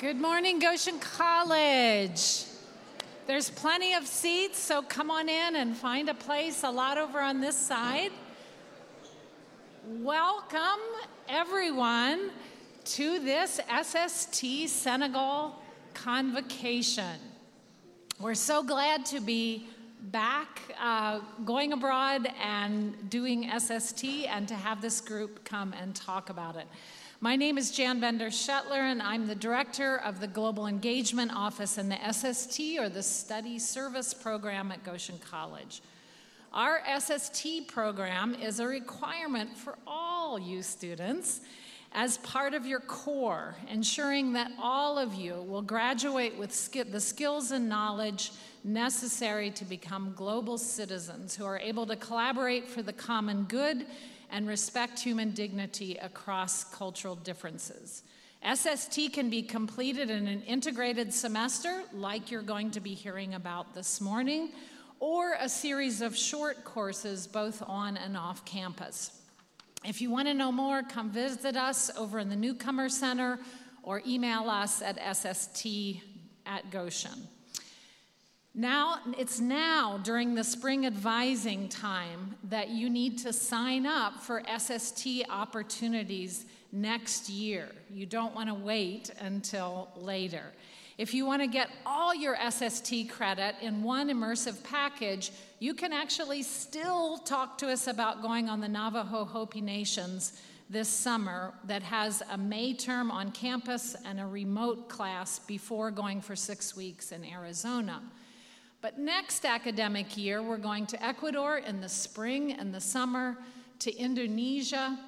Good morning, Goshen College. There's plenty of seats, so come on in and find a place, a lot over on this side. Welcome, everyone, to this SST Senegal convocation. We're so glad to be back uh, going abroad and doing SST and to have this group come and talk about it. My name is Jan Bender Shetler, and I'm the director of the Global Engagement Office in the SST, or the Study Service Program at Goshen College. Our SST program is a requirement for all you students as part of your core, ensuring that all of you will graduate with the skills and knowledge necessary to become global citizens who are able to collaborate for the common good and respect human dignity across cultural differences. SST can be completed in an integrated semester, like you're going to be hearing about this morning, or a series of short courses both on and off campus. If you want to know more, come visit us over in the Newcomer Center or email us at sst at Goshen. Now, it's now during the spring advising time that you need to sign up for SST opportunities next year. You don't want to wait until later. If you want to get all your SST credit in one immersive package, you can actually still talk to us about going on the Navajo Hopi Nations this summer that has a May term on campus and a remote class before going for six weeks in Arizona. But next academic year, we're going to Ecuador in the spring and the summer, to Indonesia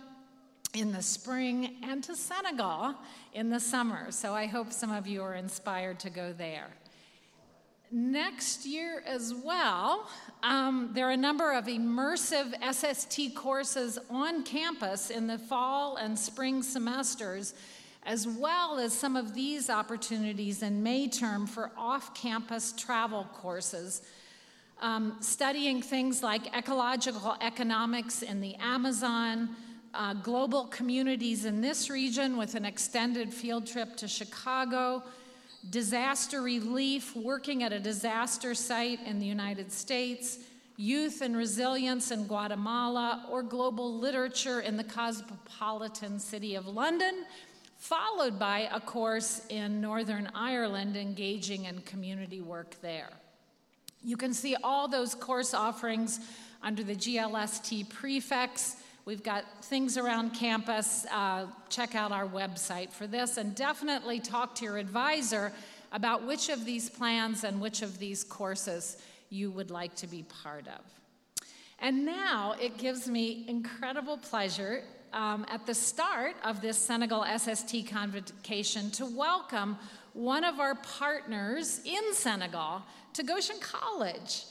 in the spring, and to Senegal in the summer. So I hope some of you are inspired to go there. Next year as well, um, there are a number of immersive SST courses on campus in the fall and spring semesters as well as some of these opportunities in May term for off campus travel courses, um, studying things like ecological economics in the Amazon, uh, global communities in this region with an extended field trip to Chicago, disaster relief, working at a disaster site in the United States, youth and resilience in Guatemala, or global literature in the cosmopolitan city of London followed by a course in Northern Ireland engaging in community work there. You can see all those course offerings under the GLST prefix. We've got things around campus. Uh, check out our website for this and definitely talk to your advisor about which of these plans and which of these courses you would like to be part of. And now it gives me incredible pleasure um, at the start of this Senegal SST convocation to welcome one of our partners in Senegal to Goshen College.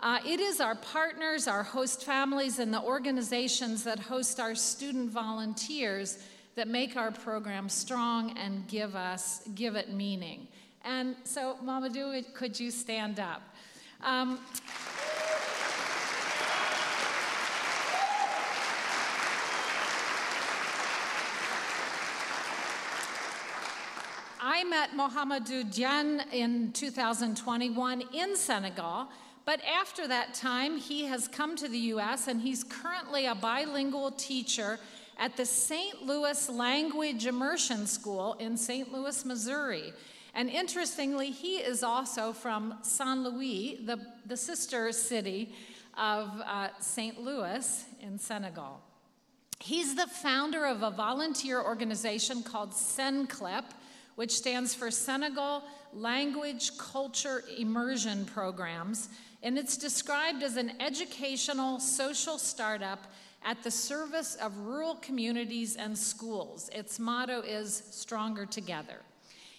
Uh, it is our partners, our host families, and the organizations that host our student volunteers that make our program strong and give us give it meaning. And so, Mamadou, could you stand up? Um, I met Mohamedou Diagne in 2021 in Senegal, but after that time, he has come to the US and he's currently a bilingual teacher at the St. Louis Language Immersion School in St. Louis, Missouri. And interestingly, he is also from Saint Louis, the, the sister city of uh, St. Louis in Senegal. He's the founder of a volunteer organization called SENCLIP, which stands for Senegal Language Culture Immersion Programs, and it's described as an educational social startup at the service of rural communities and schools. Its motto is Stronger Together.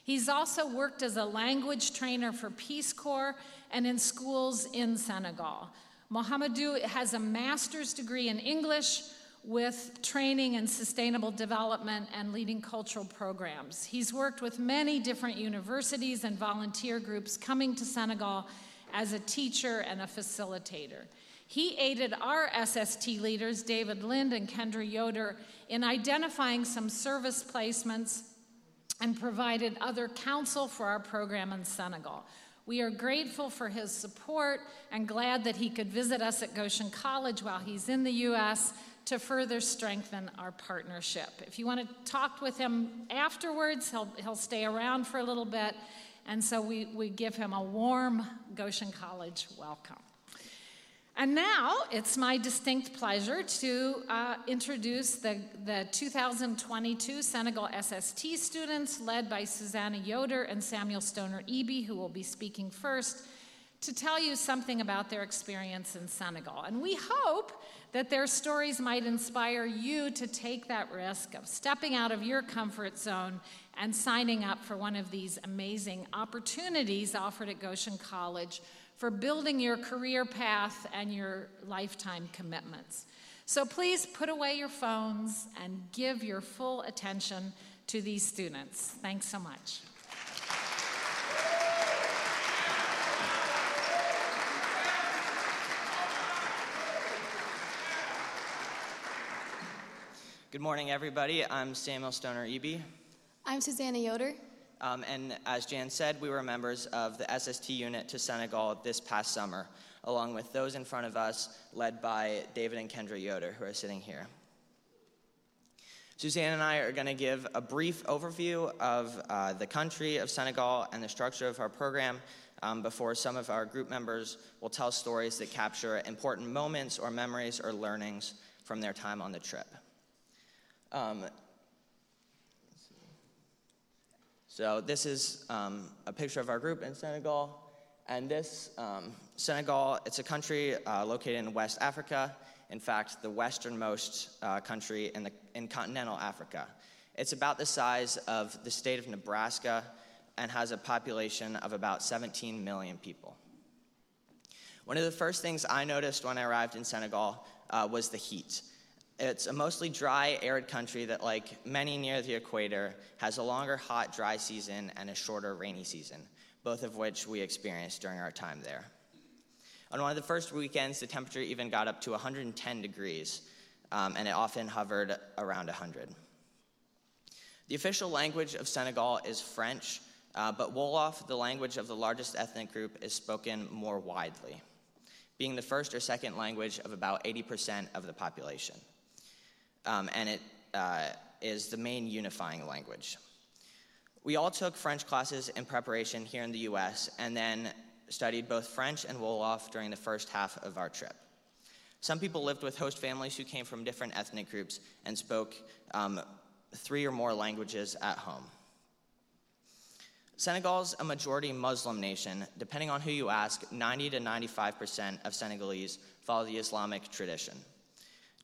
He's also worked as a language trainer for Peace Corps and in schools in Senegal. Mohamedou has a master's degree in English with training in sustainable development and leading cultural programs. He's worked with many different universities and volunteer groups coming to Senegal as a teacher and a facilitator. He aided our SST leaders, David Lind and Kendra Yoder, in identifying some service placements and provided other counsel for our program in Senegal. We are grateful for his support and glad that he could visit us at Goshen College while he's in the U.S. to further strengthen our partnership. If you want to talk with him afterwards, he'll, he'll stay around for a little bit. And so we, we give him a warm Goshen College welcome. And now it's my distinct pleasure to uh, introduce the, the 2022 Senegal SST students led by Susanna Yoder and Samuel Stoner Eby, who will be speaking first, to tell you something about their experience in Senegal. And we hope that their stories might inspire you to take that risk of stepping out of your comfort zone and signing up for one of these amazing opportunities offered at Goshen College for building your career path and your lifetime commitments. So please put away your phones and give your full attention to these students. Thanks so much. Good morning, everybody. I'm Samuel Stoner Eby. I'm Susanna Yoder. Um, and as Jan said, we were members of the SST unit to Senegal this past summer, along with those in front of us, led by David and Kendra Yoder, who are sitting here. Suzanne and I are going to give a brief overview of uh, the country of Senegal and the structure of our program um, before some of our group members will tell stories that capture important moments or memories or learnings from their time on the trip. Um, So this is um, a picture of our group in Senegal. And this, um, Senegal, it's a country uh, located in West Africa. In fact, the westernmost uh, country in, the, in continental Africa. It's about the size of the state of Nebraska and has a population of about 17 million people. One of the first things I noticed when I arrived in Senegal uh, was the heat. It's a mostly dry, arid country that, like many near the equator, has a longer hot, dry season and a shorter rainy season, both of which we experienced during our time there. On one of the first weekends, the temperature even got up to 110 degrees, um, and it often hovered around 100. The official language of Senegal is French, uh, but Wolof, the language of the largest ethnic group, is spoken more widely, being the first or second language of about 80% of the population um, and it uh, is the main unifying language. We all took French classes in preparation here in the US and then studied both French and Wolof during the first half of our trip. Some people lived with host families who came from different ethnic groups and spoke um, three or more languages at home. Senegal's a majority Muslim nation. Depending on who you ask, 90 to 95% of Senegalese follow the Islamic tradition.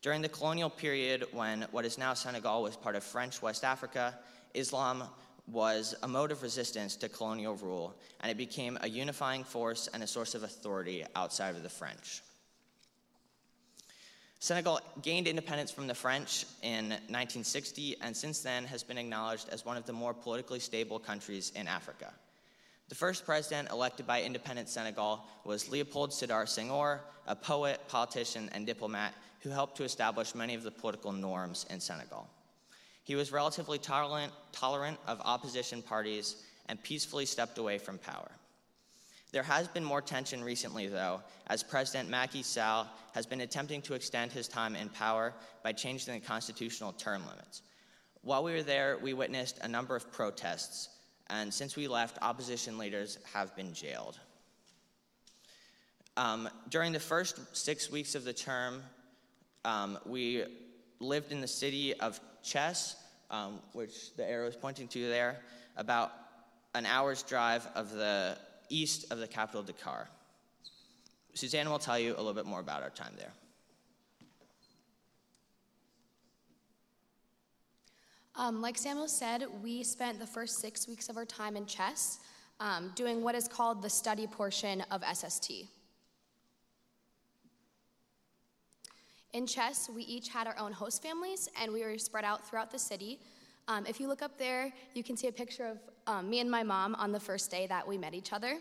During the colonial period, when what is now Senegal was part of French West Africa, Islam was a mode of resistance to colonial rule, and it became a unifying force and a source of authority outside of the French. Senegal gained independence from the French in 1960 and since then has been acknowledged as one of the more politically stable countries in Africa. The first president elected by independent Senegal was Leopold Sedar Senghor, a poet, politician, and diplomat who helped to establish many of the political norms in Senegal. He was relatively tolerant, tolerant of opposition parties and peacefully stepped away from power. There has been more tension recently, though, as President Macky Sall has been attempting to extend his time in power by changing the constitutional term limits. While we were there, we witnessed a number of protests, and since we left, opposition leaders have been jailed. Um, during the first six weeks of the term, um, we lived in the city of Thiès, um, which the arrow is pointing to there, about an hour's drive of the east of the capital Dakar. Suzanne will tell you a little bit more about our time there. Um, like Samuel said, we spent the first six weeks of our time in Thiès um, doing what is called the study portion of SST. In Thiès, we each had our own host families, and we were spread out throughout the city. Um, if you look up there, you can see a picture of um, me and my mom on the first day that we met each other.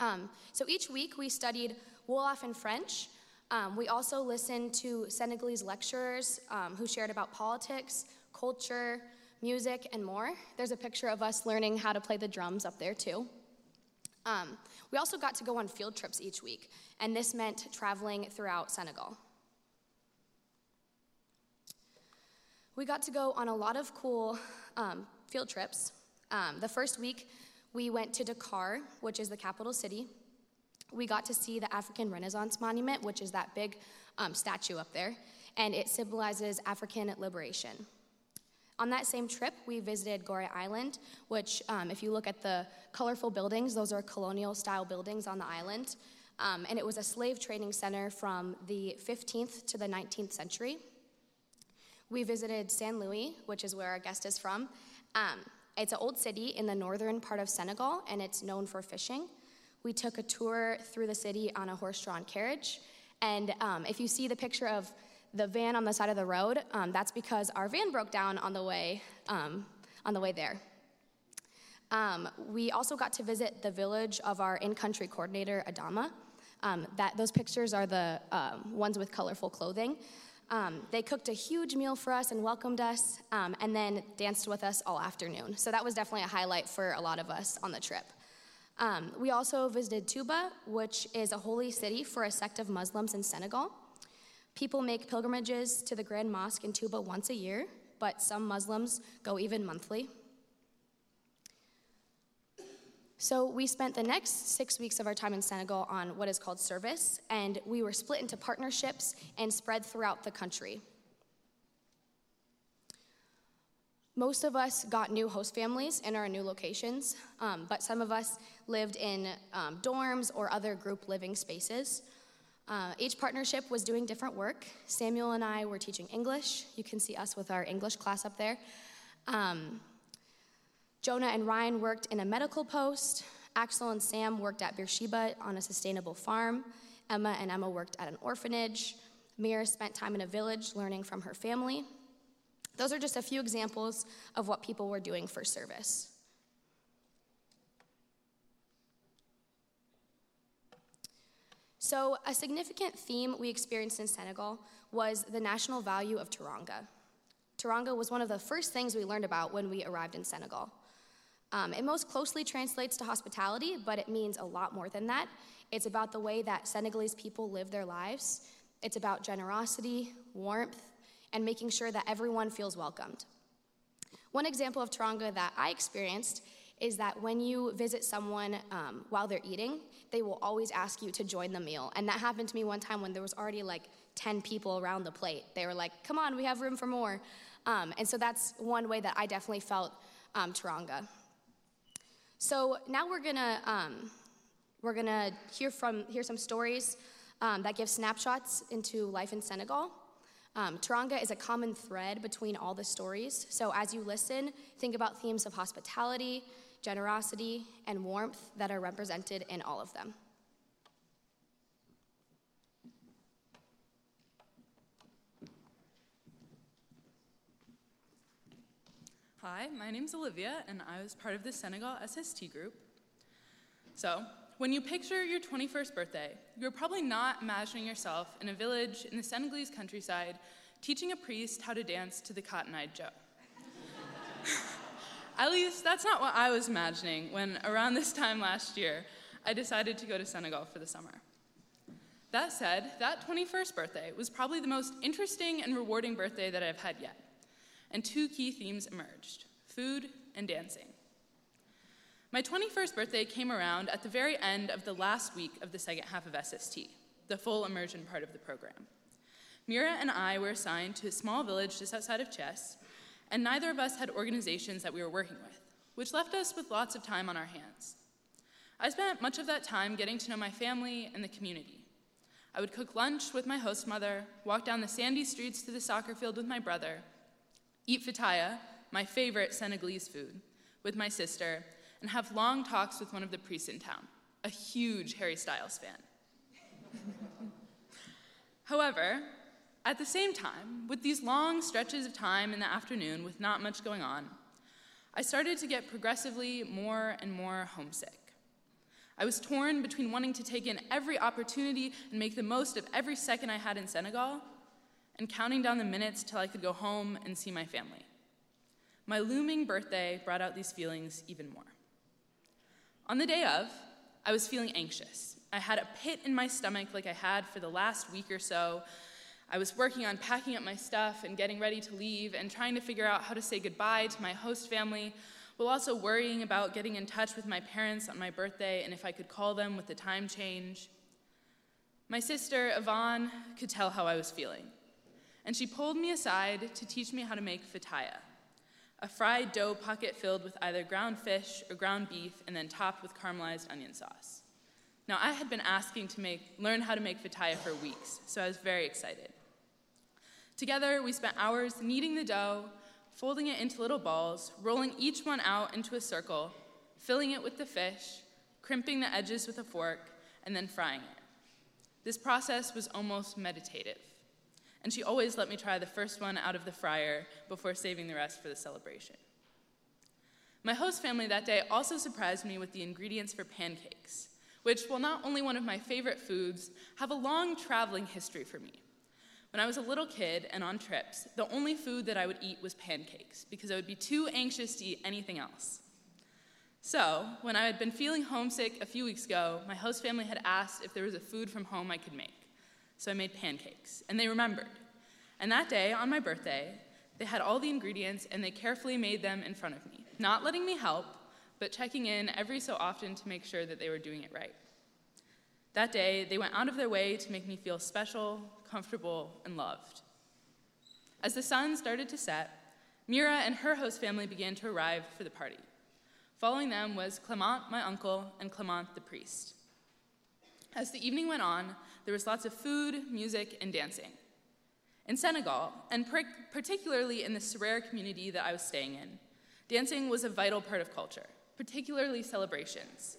Um, so each week we studied Wolof and French. Um, we also listened to Senegalese lecturers um, who shared about politics, culture, music, and more. There's a picture of us learning how to play the drums up there, too. Um, we also got to go on field trips each week, and this meant traveling throughout Senegal. We got to go on a lot of cool um, field trips. Um, the first week, we went to Dakar, which is the capital city. We got to see the African Renaissance Monument, which is that big um, statue up there, and it symbolizes African liberation. On that same trip, we visited Gorée Island, which, um, if you look at the colorful buildings, those are colonial style buildings on the island. Um, and it was a slave trading center from the 15th to the 19th century. We visited Saint Louis, which is where our guest is from. Um, it's an old city in the northern part of Senegal, and it's known for fishing. We took a tour through the city on a horse drawn carriage. And um, if you see the picture of the van on the side of the road, um, that's because our van broke down on the way, um, on the way there. Um, we also got to visit the village of our in-country coordinator, Adama. Um, that, those pictures are the um, ones with colorful clothing. Um, they cooked a huge meal for us and welcomed us, and then danced with us all afternoon. So that was definitely a highlight for a lot of us on the trip. We also visited Touba, which is a holy city for a sect of Muslims in Senegal. People make pilgrimages to the Grand Mosque in Touba once a year, but some Muslims go even monthly. So we spent the next six weeks of our time in Senegal on what is called service, and we were split into partnerships and spread throughout the country. Most of us got new host families in our new locations, um, but some of us lived in um, dorms or other group living spaces. Uh, each partnership was doing different work. Samuel and I were teaching English. You can see us with our English class up there. Um, Jonah and Ryan worked in a medical post. Axel and Sam worked at Beersheba on a sustainable farm. Emma and Emma worked at an orphanage. Mira spent time in a village learning from her family. Those are just a few examples of what people were doing for service. So, a significant theme we experienced in Senegal was the national value of Teranga. Teranga was one of the first things we learned about when we arrived in Senegal. Um, it most closely translates to hospitality, but it means a lot more than that. It's about the way that Senegalese people live their lives. It's about generosity, warmth, and making sure that everyone feels welcomed. One example of Teranga that I experienced is that when you visit someone um, while they're eating, they will always ask you to join the meal. And that happened to me one time when there was already like 10 people around the plate. They were like, come on, we have room for more. Um, and so that's one way that I definitely felt um, Teranga. So now we're gonna um, we're gonna hear from hear some stories um, that give snapshots into life in Senegal. Um, Teranga is a common thread between all the stories. So as you listen, think about themes of hospitality, generosity, and warmth that are represented in all of them. Hi, my name's Olivia, and I was part of the Senegal SST group. So, when you picture your 21st birthday, you're probably not imagining yourself in a village in the Senegalese countryside teaching a priest how to dance to the Cotton Eyed Joe. At least that's not what I was imagining when, around this time last year, I decided to go to Senegal for the summer. That said, that 21st birthday was probably the most interesting and rewarding birthday that I've had yet. And two key themes emerged food and dancing. My 21st birthday came around at the very end of the last week of the second half of SST, the full immersion part of the program. Mira and I were assigned to a small village just outside of Thiès and neither of us had organizations that we were working with, which left us with lots of time on our hands. I spent much of that time getting to know my family and the community. I would cook lunch with my host mother, walk down the sandy streets to the soccer field with my brother, eat fataya, my favorite Senegalese food, with my sister, and have long talks with one of the priests in town, a huge Harry Styles fan. However, at the same time, with these long stretches of time in the afternoon with not much going on, I started to get progressively more and more homesick. I was torn between wanting to take in every opportunity and make the most of every second I had in Senegal and counting down the minutes till I could go home and see my family. My looming birthday brought out these feelings even more. On the day of, I was feeling anxious. I had a pit in my stomach like I had for the last week or so. I was working on packing up my stuff and getting ready to leave and trying to figure out how to say goodbye to my host family while also worrying about getting in touch with my parents on my birthday and if I could call them with the time change. My sister, Yvonne, could tell how I was feeling, and she pulled me aside to teach me how to make fataya, a fried dough pocket filled with either ground fish or ground beef and then topped with caramelized onion sauce. Now, I had been asking to make, learn how to make fataya for weeks, so I was very excited. Together, we spent hours kneading the dough, folding it into little balls, rolling each one out into a circle, filling it with the fish, crimping the edges with a fork, and then frying it. This process was almost meditative, and she always let me try the first one out of the fryer before saving the rest for the celebration. My host family that day also surprised me with the ingredients for pancakes, which, while not only one of my favorite foods, have a long traveling history for me. When I was a little kid and on trips, the only food that I would eat was pancakes because I would be too anxious to eat anything else. So, when I had been feeling homesick a few weeks ago, my host family had asked if there was a food from home I could make. So I made pancakes, and they remembered. And that day, on my birthday, they had all the ingredients and they carefully made them in front of me, not letting me help, but checking in every so often to make sure that they were doing it right. That day, they went out of their way to make me feel special, comfortable, and loved. As the sun started to set, Mira and her host family began to arrive for the party. Following them was Clement, my uncle, and Clement the priest. As the evening went on, there was lots of food, music, and dancing. In Senegal, and particularly in the Serer community that I was staying in, dancing was a vital part of culture, particularly celebrations.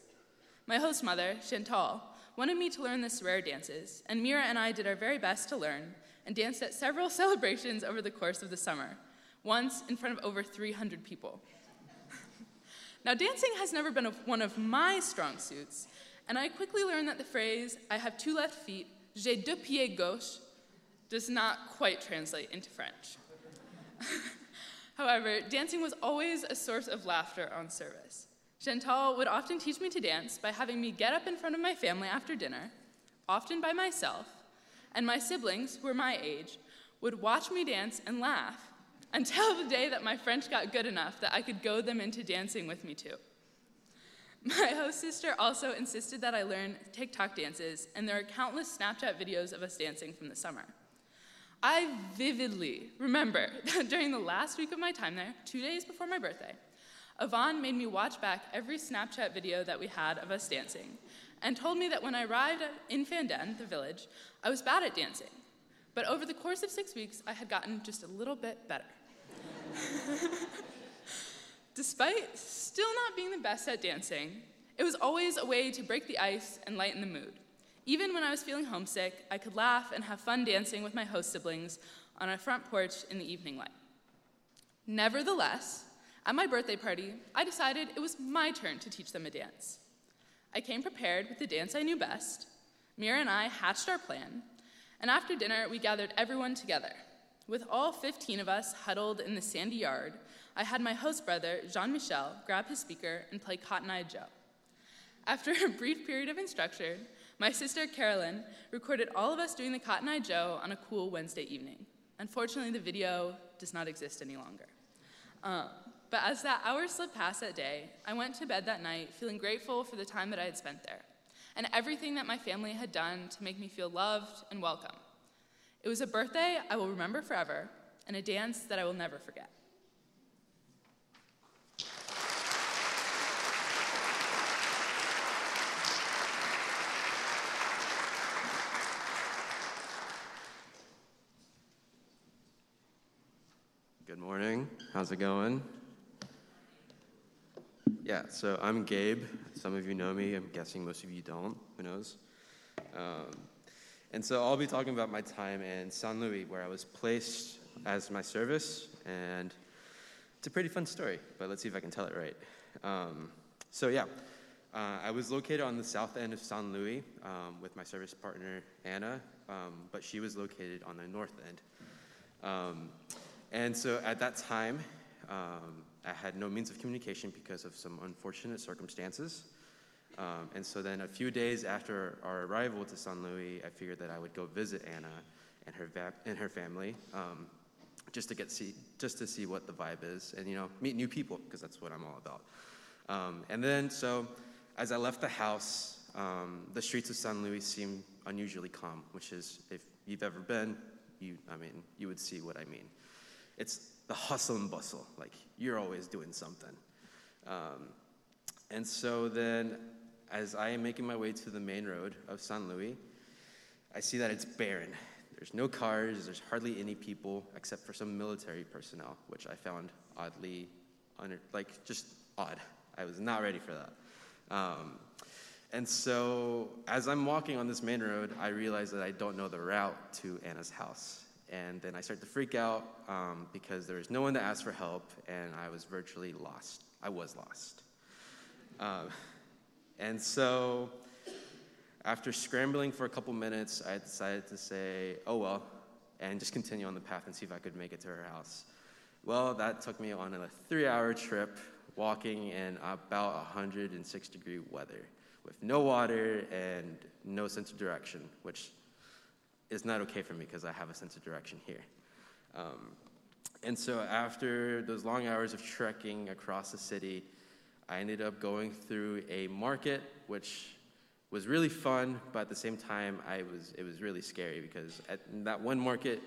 My host mother, Chantal, wanted me to learn the Serer dances, and Mira and I did our very best to learn and danced at several celebrations over the course of the summer, once in front of over 300 people. now, dancing has never been one of my strong suits, and I quickly learned that the phrase, I have two left feet, j'ai deux pieds gauche, does not quite translate into French. However, dancing was always a source of laughter on service. Chantal would often teach me to dance by having me get up in front of my family after dinner, often by myself, and my siblings, who were my age, would watch me dance and laugh until the day that my French got good enough that I could goad them into dancing with me too. My host sister also insisted that I learn TikTok dances, and there are countless Snapchat videos of us dancing from the summer. I vividly remember that during the last week of my time there, two days before my birthday, Yvonne made me watch back every Snapchat video that we had of us dancing and told me that when I arrived in Fanden, the village, I was bad at dancing. But over the course of six weeks, I had gotten just a little bit better. Despite still not being the best at dancing, it was always a way to break the ice and lighten the mood. Even when I was feeling homesick, I could laugh and have fun dancing with my host siblings on our front porch in the evening light. Nevertheless, at my birthday party, I decided it was my turn to teach them a dance. I came prepared with the dance I knew best. Mira and I hatched our plan, and after dinner, we gathered everyone together. With all 15 of us huddled in the sandy yard, I had my host brother, Jean Michel, grab his speaker and play Cotton Eye Joe. After a brief period of instruction, my sister Carolyn recorded all of us doing the Cotton Eye Joe on a cool Wednesday evening. Unfortunately, the video does not exist any longer. Um, but as that hour slipped past that day, I went to bed that night feeling grateful for the time that I had spent there and everything that my family had done to make me feel loved and welcome. It was a birthday I will remember forever and a dance that I will never forget. Good morning. How's it going? Yeah, so I'm Gabe. Some of you know me. I'm guessing most of you don't. Who knows? Um, and so I'll be talking about my time in Saint Louis, where I was placed as my service, and it's a pretty fun story, but let's see if I can tell it right. Um, so, yeah, uh, I was located on the south end of Saint Louis um, with my service partner, Anna, um, but she was located on the north end. Um, and so at that time, um, I had no means of communication because of some unfortunate circumstances. Um, and so then a few days after our arrival to Saint Louis, I figured that I would go visit Anna and her, va- and her family um, just to get see just to see what the vibe is and you know meet new people because that's what I'm all about. Um, and then so as I left the house, um, the streets of Saint Louis seemed unusually calm, which is if you've ever been, you I mean you would see what I mean. It's the hustle and bustle, like you're always doing something. Um, and so then, as I am making my way to the main road of Saint Louis, I see that it's barren. There's no cars, there's hardly any people except for some military personnel, which I found oddly, under, like just odd. I was not ready for that. Um, and so, as I'm walking on this main road, I realize that I don't know the route to Anna's house. And then I started to freak out um, because there was no one to ask for help, and I was virtually lost. I was lost. Um, and so, after scrambling for a couple minutes, I decided to say, oh well, and just continue on the path and see if I could make it to her house. Well, that took me on a three hour trip walking in about 106 degree weather with no water and no sense of direction, which is not okay for me because I have a sense of direction here. Um, and so after those long hours of trekking across the city, I ended up going through a market, which was really fun, but at the same time, I was, it was really scary because at that one market,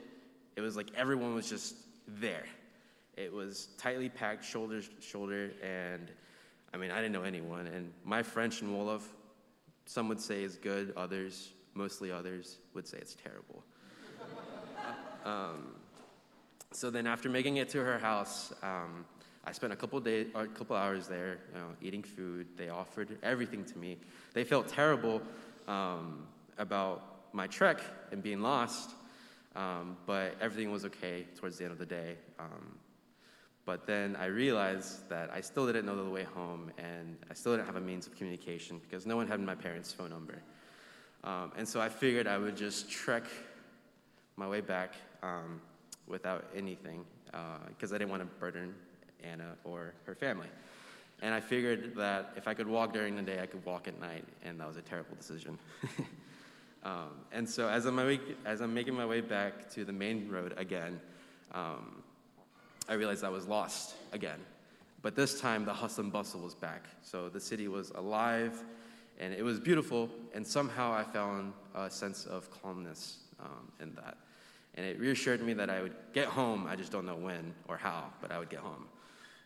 it was like everyone was just there. It was tightly packed, shoulder to shoulder, and I mean, I didn't know anyone. And my French in Wolof, some would say is good, others, mostly others, would say it's terrible. um, so then, after making it to her house, um, I spent a couple days, a couple hours there, you know, eating food. They offered everything to me. They felt terrible um, about my trek and being lost, um, but everything was okay towards the end of the day. Um, but then I realized that I still didn't know the way home, and I still didn't have a means of communication because no one had my parents' phone number. Um, and so I figured I would just trek my way back um, without anything because uh, I didn't want to burden Anna or her family. And I figured that if I could walk during the day, I could walk at night, and that was a terrible decision. um, and so as I'm, as I'm, making my way back to the main road again, um, I realized I was lost again. But this time, the hustle and bustle was back. So the city was alive, and it was beautiful, and somehow I found a sense of calmness um, in that. And it reassured me that I would get home. I just don't know when or how, but I would get home.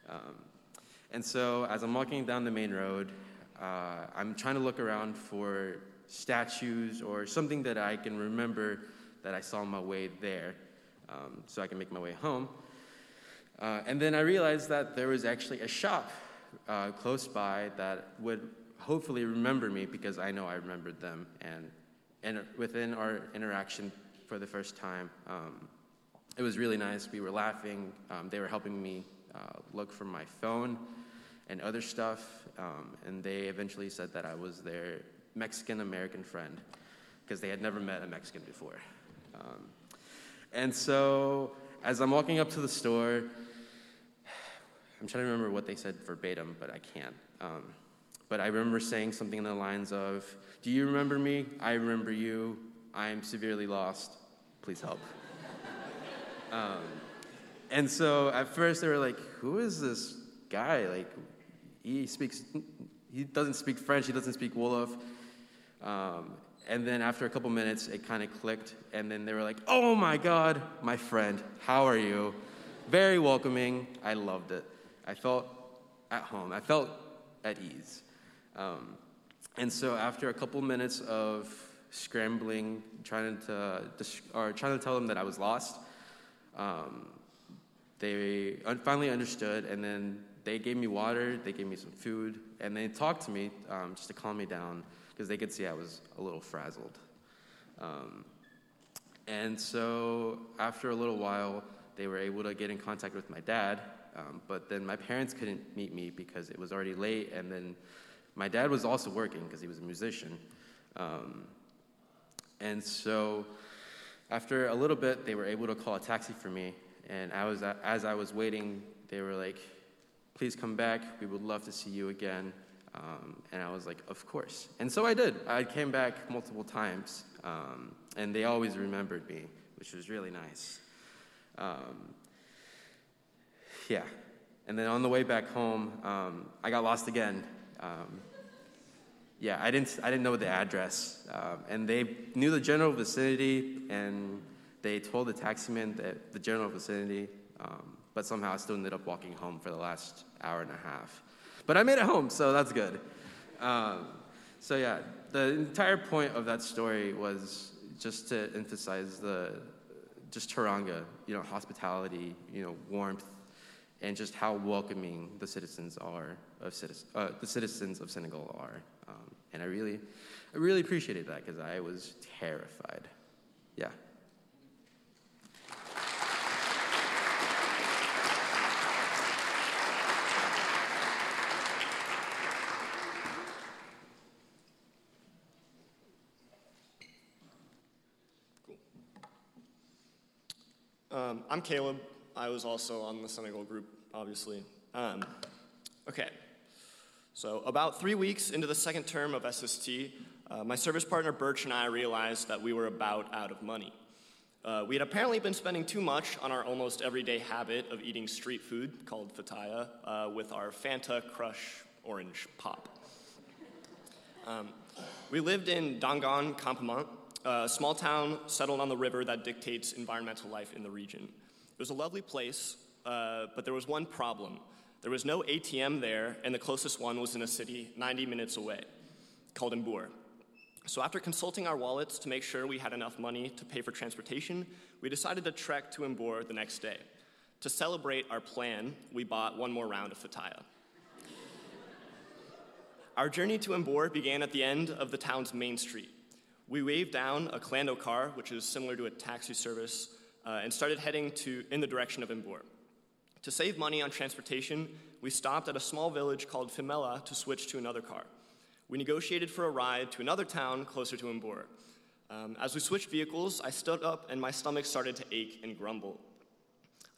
Um, and so as I'm walking down the main road, uh, I'm trying to look around for statues or something that I can remember that I saw on my way there um, so I can make my way home. Uh, and then I realized that there was actually a shop uh, close by that would hopefully remember me because I know I remembered them. And, and within our interaction for the first time, um, it was really nice. We were laughing. Um, they were helping me uh, look for my phone and other stuff. Um, and they eventually said that I was their Mexican American friend because they had never met a Mexican before. Um, and so as I'm walking up to the store, I'm trying to remember what they said verbatim, but I can't. But I remember saying something in the lines of, Do you remember me? I remember you. I'm severely lost. Please help. um, and so at first they were like, Who is this guy? Like, he speaks, he doesn't speak French, he doesn't speak Wolof. Um, and then after a couple minutes, it kind of clicked. And then they were like, Oh my God, my friend, how are you? Very welcoming. I loved it. I felt at home. I felt at ease. Um, and so after a couple minutes of scrambling, trying to, or trying to tell them that I was lost, um, they finally understood, and then they gave me water, they gave me some food, and they talked to me um, just to calm me down because they could see I was a little frazzled. Um, and so after a little while, they were able to get in contact with my dad, um, but then my parents couldn't meet me because it was already late, and then my dad was also working because he was a musician. Um, and so after a little bit, they were able to call a taxi for me. And I was, as I was waiting they were like, please come back. We would love to see you again. Um, and I was like, of course. And so I did. I came back multiple times, um, and they always remembered me, which was really nice. Um, yeah. And then on the way back home, um, I got lost again. Um, yeah, I didn't, I didn't know the address. Um, and they knew the general vicinity, and they told the taximan that the general vicinity, um, but somehow I still ended up walking home for the last hour and a half. But I made it home, so that's good. Um, so yeah, the entire point of that story was just to emphasize the just Teranga, you know, hospitality, you know, warmth, and just how welcoming the citizens are of citizens, uh, the citizens of Senegal are. Um, and I really, I really appreciated that because I was terrified. Yeah. Um, I'm Caleb. I was also on the Senegal group, obviously. Um, okay, so about three weeks into the second term of SST, uh, my service partner Birch and I realized that we were about out of money. Uh, we had apparently been spending too much on our almost everyday habit of eating street food called fataya uh, with our Fanta Crush Orange Pop. Um, we lived in Dangan, Campamont, a small town settled on the river that dictates environmental life in the region. It was a lovely place, uh, but there was one problem. There was no ATM there, and the closest one was in a city 90 minutes away, called Mbour. So, after consulting our wallets to make sure we had enough money to pay for transportation, we decided to trek to Mbour the next day. To celebrate our plan, we bought one more round of fataya. our journey to Mbour began at the end of the town's main street. We waved down a Clando car, which is similar to a taxi service, uh, and started heading to, in the direction of Mbour. To save money on transportation, we stopped at a small village called Fimela to switch to another car. We negotiated for a ride to another town closer to Mbour. Um, as we switched vehicles, I stood up and my stomach started to ache and grumble.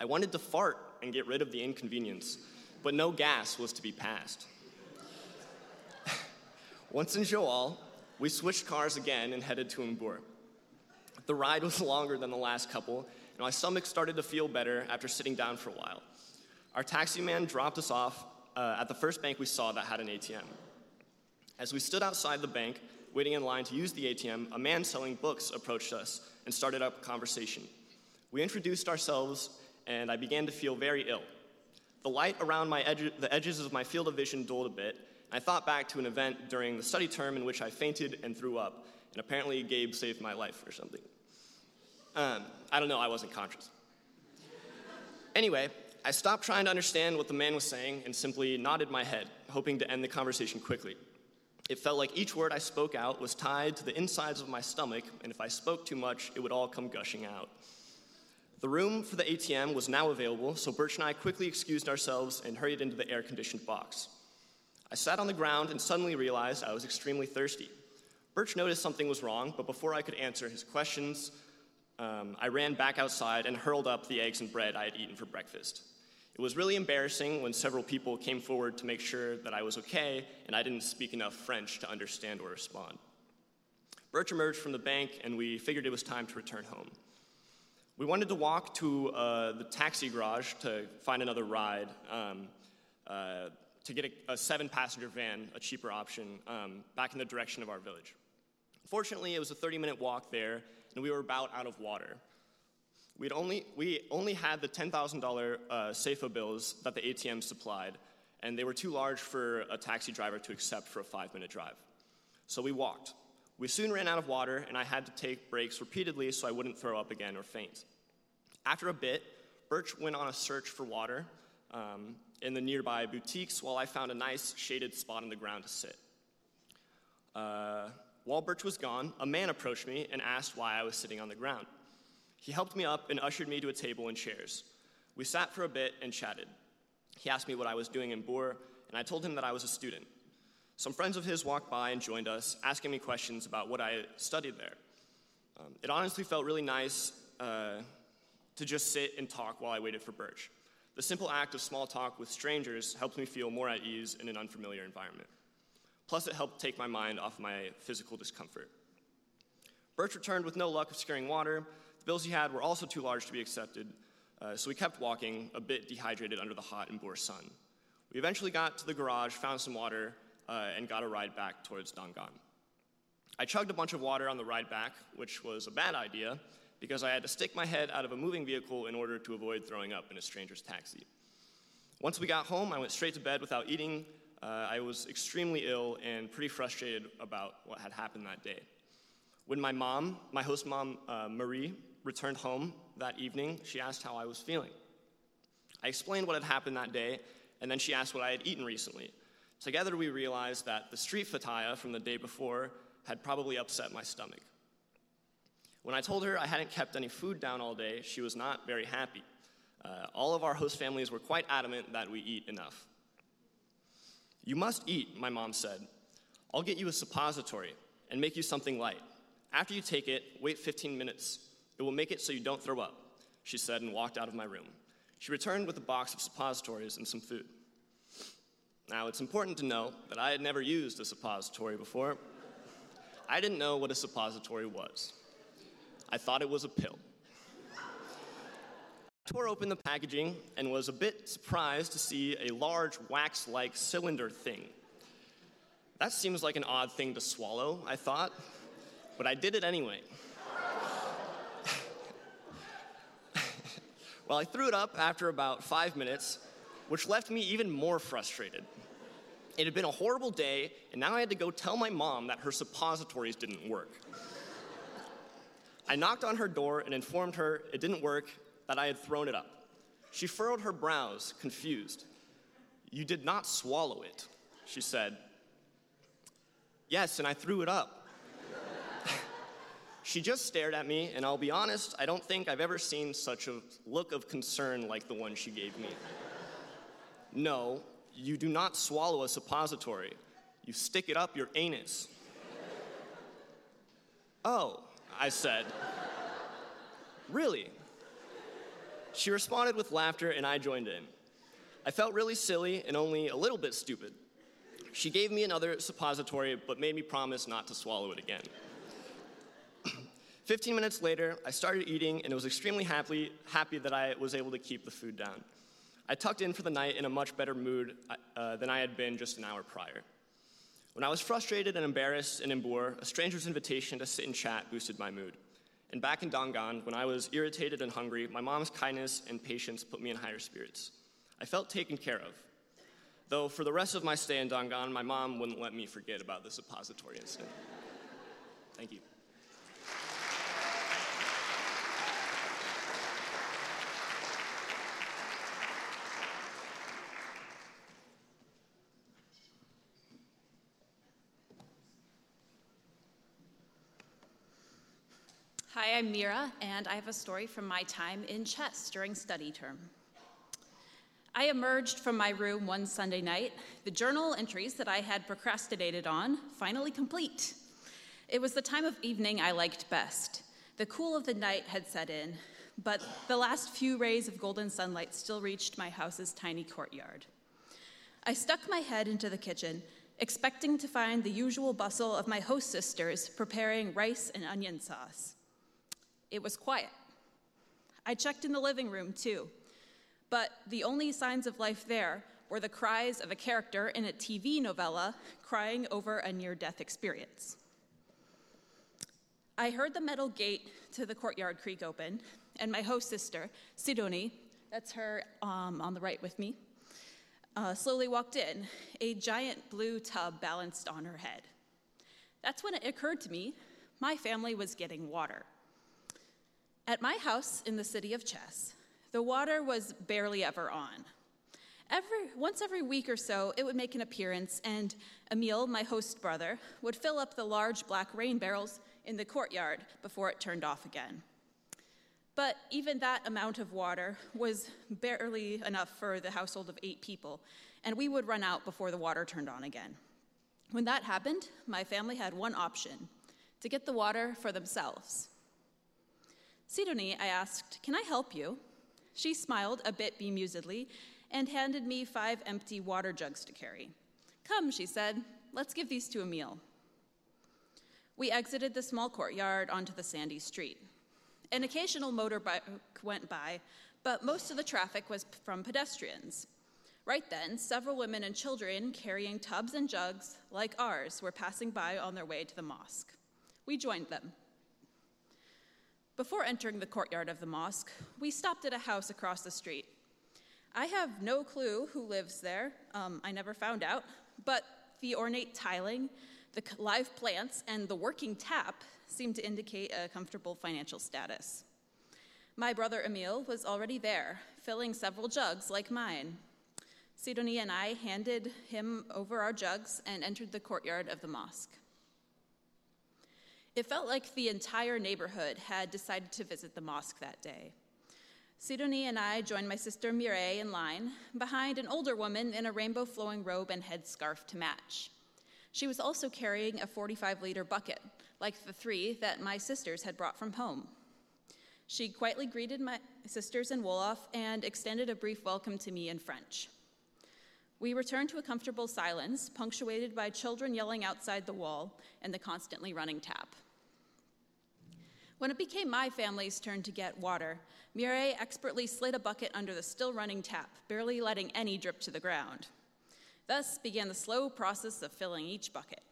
I wanted to fart and get rid of the inconvenience, but no gas was to be passed. Once in Joal, we switched cars again and headed to Mbour. The ride was longer than the last couple, and my stomach started to feel better after sitting down for a while. Our taxi man dropped us off uh, at the first bank we saw that had an ATM. As we stood outside the bank, waiting in line to use the ATM, a man selling books approached us and started up a conversation. We introduced ourselves, and I began to feel very ill. The light around my edge, the edges of my field of vision dulled a bit, I thought back to an event during the study term in which I fainted and threw up, and apparently Gabe saved my life or something. Um, I don't know, I wasn't conscious. anyway, I stopped trying to understand what the man was saying and simply nodded my head, hoping to end the conversation quickly. It felt like each word I spoke out was tied to the insides of my stomach, and if I spoke too much, it would all come gushing out. The room for the ATM was now available, so Birch and I quickly excused ourselves and hurried into the air conditioned box. I sat on the ground and suddenly realized I was extremely thirsty. Birch noticed something was wrong, but before I could answer his questions, um, I ran back outside and hurled up the eggs and bread I had eaten for breakfast. It was really embarrassing when several people came forward to make sure that I was okay and I didn't speak enough French to understand or respond. Birch emerged from the bank and we figured it was time to return home. We wanted to walk to uh, the taxi garage to find another ride um, uh, to get a, a, seven passenger van, a cheaper option, um, back in the direction of our village. Fortunately, it was a 30 minute walk there and we were about out of water. We'd only, we only had the $10,000 uh, CFA bills that the ATM supplied, and they were too large for a taxi driver to accept for a five minute drive. So we walked. We soon ran out of water, and I had to take breaks repeatedly so I wouldn't throw up again or faint. After a bit, Birch went on a search for water um, in the nearby boutiques while I found a nice shaded spot on the ground to sit. Uh, while Birch was gone, a man approached me and asked why I was sitting on the ground. He helped me up and ushered me to a table and chairs. We sat for a bit and chatted. He asked me what I was doing in Mbour, and I told him that I was a student. Some friends of his walked by and joined us, asking me questions about what I studied there. Um, it honestly felt really nice uh, to just sit and talk while I waited for Birch. The simple act of small talk with strangers helped me feel more at ease in an unfamiliar environment. Plus, it helped take my mind off my physical discomfort. Birch returned with no luck of securing water. The bills he had were also too large to be accepted, uh, so we kept walking, a bit dehydrated under the hot Mbour sun. We eventually got to the garage, found some water, uh, and got a ride back towards Dongan. I chugged a bunch of water on the ride back, which was a bad idea because I had to stick my head out of a moving vehicle in order to avoid throwing up in a stranger's taxi. Once we got home, I went straight to bed without eating. Uh, I was extremely ill and pretty frustrated about what had happened that day. When my mom, my host mom, uh, Marie, returned home that evening, she asked how I was feeling. I explained what had happened that day, and then she asked what I had eaten recently. Together, we realized that the street fataya from the day before had probably upset my stomach. When I told her I hadn't kept any food down all day, she was not very happy. Uh, all of our host families were quite adamant that we eat enough. You must eat, my mom said. I'll get you a suppository and make you something light. After you take it, wait 15 minutes. It will make it so you don't throw up, she said and walked out of my room. She returned with a box of suppositories and some food. Now, it's important to know that I had never used a suppository before. I didn't know what a suppository was. I thought it was a pill. Tore open the packaging and was a bit surprised to see a large wax like cylinder thing. That seems like an odd thing to swallow, I thought, but I did it anyway. well, I threw it up after about five minutes, which left me even more frustrated. It had been a horrible day, and now I had to go tell my mom that her suppositories didn't work. I knocked on her door and informed her it didn't work, that I had thrown it up. She furrowed her brows, confused. You did not swallow it, she said. Yes, and I threw it up. she just stared at me, and I'll be honest, I don't think I've ever seen such a look of concern like the one she gave me. No, you do not swallow a suppository. You stick it up your anus. oh, I said. Really? She responded with laughter, and I joined in. I felt really silly and only a little bit stupid. She gave me another suppository, but made me promise not to swallow it again. 15 minutes later, I started eating and was extremely happy, happy that I was able to keep the food down. I tucked in for the night in a much better mood uh, than I had been just an hour prior. When I was frustrated and embarrassed and in Mbour, a stranger's invitation to sit and chat boosted my mood. And back in Dongan, when I was irritated and hungry, my mom's kindness and patience put me in higher spirits. I felt taken care of. Though for the rest of my stay in Dongan, my mom wouldn't let me forget about the suppository incident. Thank you. Hi, I'm Mira, and I have a story from my time in Thiès during study term. I emerged from my room one Sunday night, the journal entries that I had procrastinated on finally complete. It was the time of evening I liked best. The cool of the night had set in, but the last few rays of golden sunlight still reached my house's tiny courtyard. I stuck my head into the kitchen, expecting to find the usual bustle of my host sisters preparing rice and onion sauce. It was quiet. I checked in the living room too, but the only signs of life there were the cries of a character in a TV novella crying over a near death experience. I heard the metal gate to the courtyard creak open, and my host sister, Sidonie, that's her um, on the right with me, uh, slowly walked in, a giant blue tub balanced on her head. That's when it occurred to me my family was getting water. At my house in the city of Thiès, the water was barely ever on. Every, once every week or so, it would make an appearance, and Emil, my host brother, would fill up the large black rain barrels in the courtyard before it turned off again. But even that amount of water was barely enough for the household of eight people, and we would run out before the water turned on again. When that happened, my family had one option to get the water for themselves. Sidonie, I asked, Can I help you? She smiled a bit bemusedly and handed me five empty water jugs to carry. Come, she said, let's give these to Emil. We exited the small courtyard onto the sandy street. An occasional motorbike went by, but most of the traffic was from pedestrians. Right then, several women and children carrying tubs and jugs like ours were passing by on their way to the mosque. We joined them. Before entering the courtyard of the mosque, we stopped at a house across the street. I have no clue who lives there, um, I never found out, but the ornate tiling, the live plants, and the working tap seemed to indicate a comfortable financial status. My brother Emil was already there, filling several jugs like mine. Sidonie and I handed him over our jugs and entered the courtyard of the mosque. It felt like the entire neighborhood had decided to visit the mosque that day. Sidonie and I joined my sister Mireille in line behind an older woman in a rainbow flowing robe and headscarf to match. She was also carrying a 45 liter bucket, like the three that my sisters had brought from home. She quietly greeted my sisters in Wolof and extended a brief welcome to me in French. We returned to a comfortable silence, punctuated by children yelling outside the wall and the constantly running tap. When it became my family's turn to get water, Mireille expertly slid a bucket under the still running tap, barely letting any drip to the ground. Thus began the slow process of filling each bucket.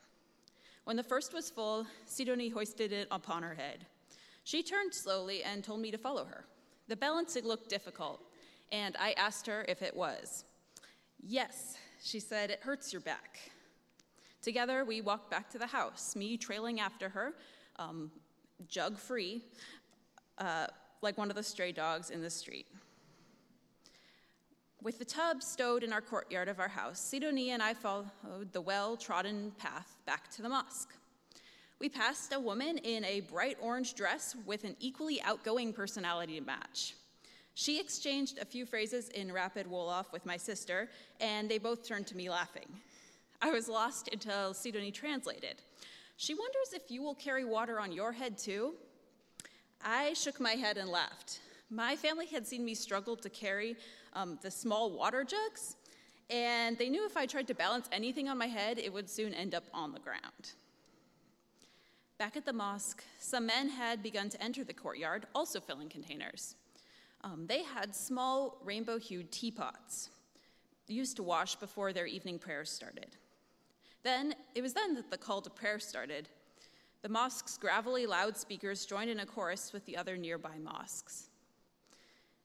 When the first was full, Sidonie hoisted it upon her head. She turned slowly and told me to follow her. The balancing looked difficult, and I asked her if it was. Yes, she said, it hurts your back. Together, we walked back to the house, me trailing after her, um, jug free, uh, like one of the stray dogs in the street. With the tub stowed in our courtyard of our house, Sidonie and I followed the well trodden path back to the mosque. We passed a woman in a bright orange dress with an equally outgoing personality to match. She exchanged a few phrases in rapid Wolof with my sister, and they both turned to me laughing. I was lost until Sidonie translated. She wonders if you will carry water on your head too. I shook my head and laughed. My family had seen me struggle to carry um, the small water jugs, and they knew if I tried to balance anything on my head, it would soon end up on the ground. Back at the mosque, some men had begun to enter the courtyard, also filling containers. Um, they had small rainbow hued teapots used to wash before their evening prayers started. Then, it was then that the call to prayer started. The mosque's gravelly loudspeakers joined in a chorus with the other nearby mosques.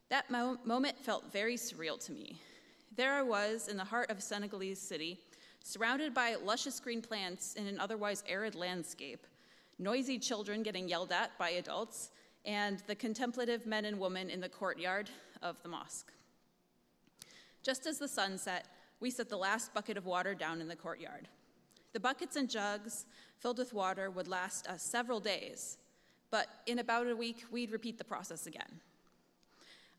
That mo- moment felt very surreal to me. There I was in the heart of a Senegalese city, surrounded by luscious green plants in an otherwise arid landscape, noisy children getting yelled at by adults, and the contemplative men and women in the courtyard of the mosque. Just as the sun set, we set the last bucket of water down in the courtyard. The buckets and jugs filled with water would last us several days, but in about a week, we'd repeat the process again.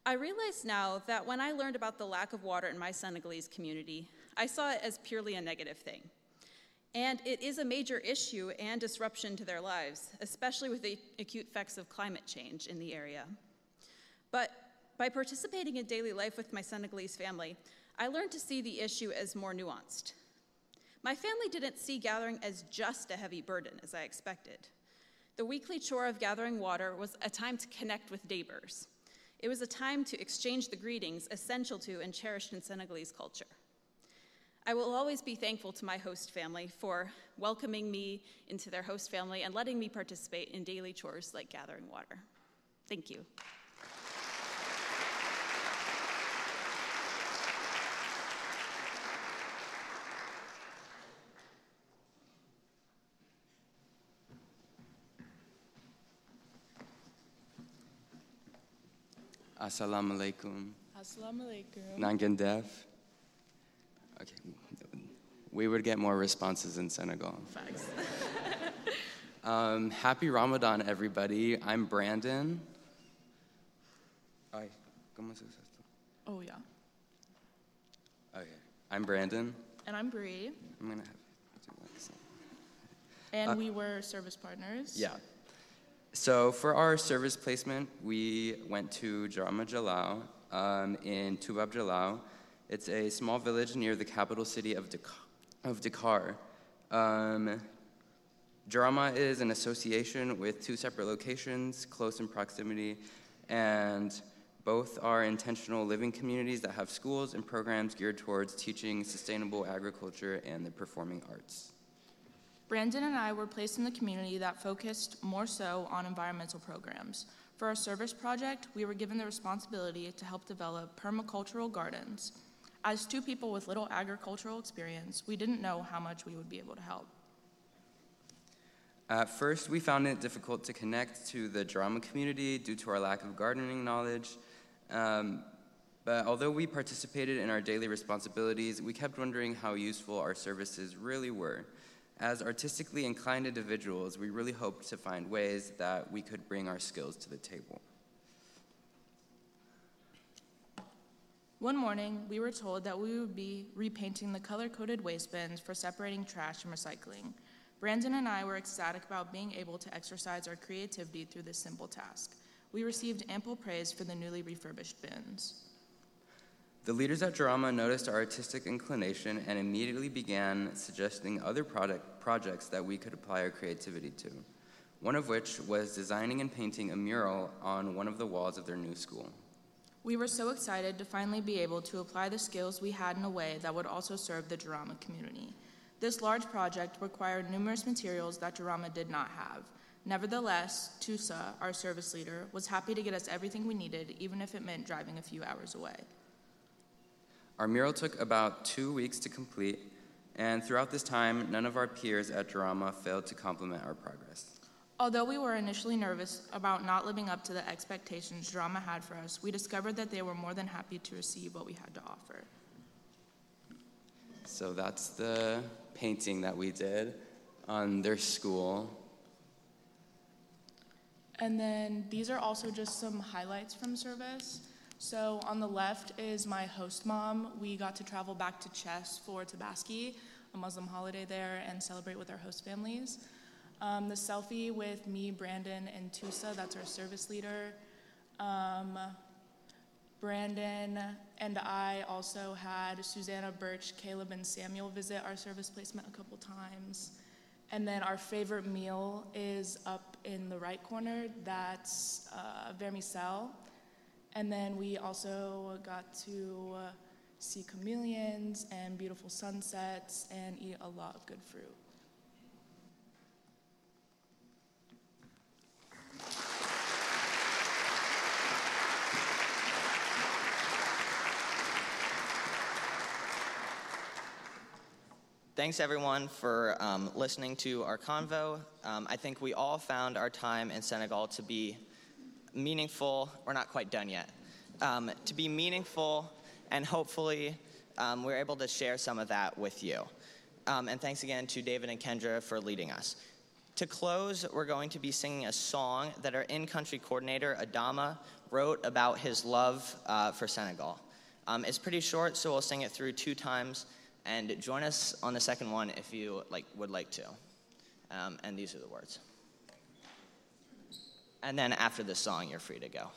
I realize now that when I learned about the lack of water in my Senegalese community, I saw it as purely a negative thing. And it is a major issue and disruption to their lives, especially with the acute effects of climate change in the area. But by participating in daily life with my Senegalese family, I learned to see the issue as more nuanced. My family didn't see gathering as just a heavy burden, as I expected. The weekly chore of gathering water was a time to connect with neighbors. It was a time to exchange the greetings essential to and cherished in Senegalese culture. I will always be thankful to my host family for welcoming me into their host family and letting me participate in daily chores like gathering water. Thank you. Assalamu alaikum. Assalamu alaikum. Nanga def. Okay. We would get more responses in Senegal. Facts. Um, happy Ramadan, everybody. I'm Brandon. Ay, ¿cómo se esto? Oh, yeah. Okay. I'm Brandon. And I'm Bree, I'm gonna have to some- and Uh, we were service partners. Yeah. So for our service placement, we went to Jarama Jalal um, in Toubab Dialaw. It's a small village near the capital city of Dakar. Of Dakar. Um, Jarama is an association with two separate locations, close in proximity, and both are intentional living communities that have schools and programs geared towards teaching sustainable agriculture and the performing arts. Brandon and I were placed in the community that focused more so on environmental programs. For our service project, we were given the responsibility to help develop permacultural gardens. As two people with little agricultural experience, we didn't know how much we would be able to help. At first, we found it difficult to connect to the Jarama community due to our lack of gardening knowledge. Um, but although we participated in our daily responsibilities, we kept wondering how useful our services really were. As artistically inclined individuals, we really hoped to find ways that we could bring our skills to the table. One morning, we were told that we would be repainting the color coded waste bins for separating trash and recycling. Brandon and I were ecstatic about being able to exercise our creativity through this simple task. We received ample praise for the newly refurbished bins. The leaders at Jarama noticed our artistic inclination and immediately began suggesting other product projects that we could apply our creativity to. One of which was designing and painting a mural on one of the walls of their new school. We were so excited to finally be able to apply the skills we had in a way that would also serve the Jarama community. This large project required numerous materials that Jarama did not have. Nevertheless, Tusa, our service leader, was happy to get us everything we needed, even if it meant driving a few hours away. Our mural took about two weeks to complete, and throughout this time, none of our peers at Jarama failed to compliment our progress. Although we were initially nervous about not living up to the expectations Jarama had for us, we discovered that they were more than happy to receive what we had to offer. So that's the painting that we did on their school. And then these are also just some highlights from service. So on the left is my host mom. We got to travel back to Thiès for Tabaski, a Muslim holiday there, and celebrate with our host families. Um, the selfie with me, Brandon, and Tusa, that's our service leader. Um, Brandon and I also had Susanna Birch, Caleb, and Samuel visit our service placement a couple times. And then our favorite meal is up in the right corner. That's uh, vermicelle. And then we also got to uh, see chameleons and beautiful sunsets and eat a lot of good fruit. Thanks everyone for um, listening to our convo. Um, I think we all found our time in Senegal to be meaningful. We're not quite done yet. Um, to be meaningful, and hopefully, um, we're able to share some of that with you. Um, and thanks again to David and Kendra for leading us. To close, we're going to be singing a song that our in country coordinator, Adama, wrote about his love uh, for Senegal. Um, it's pretty short, so we'll sing it through two times. And join us on the second one if you like, would like to. Um, and these are the words. And then after this song, you're free to go.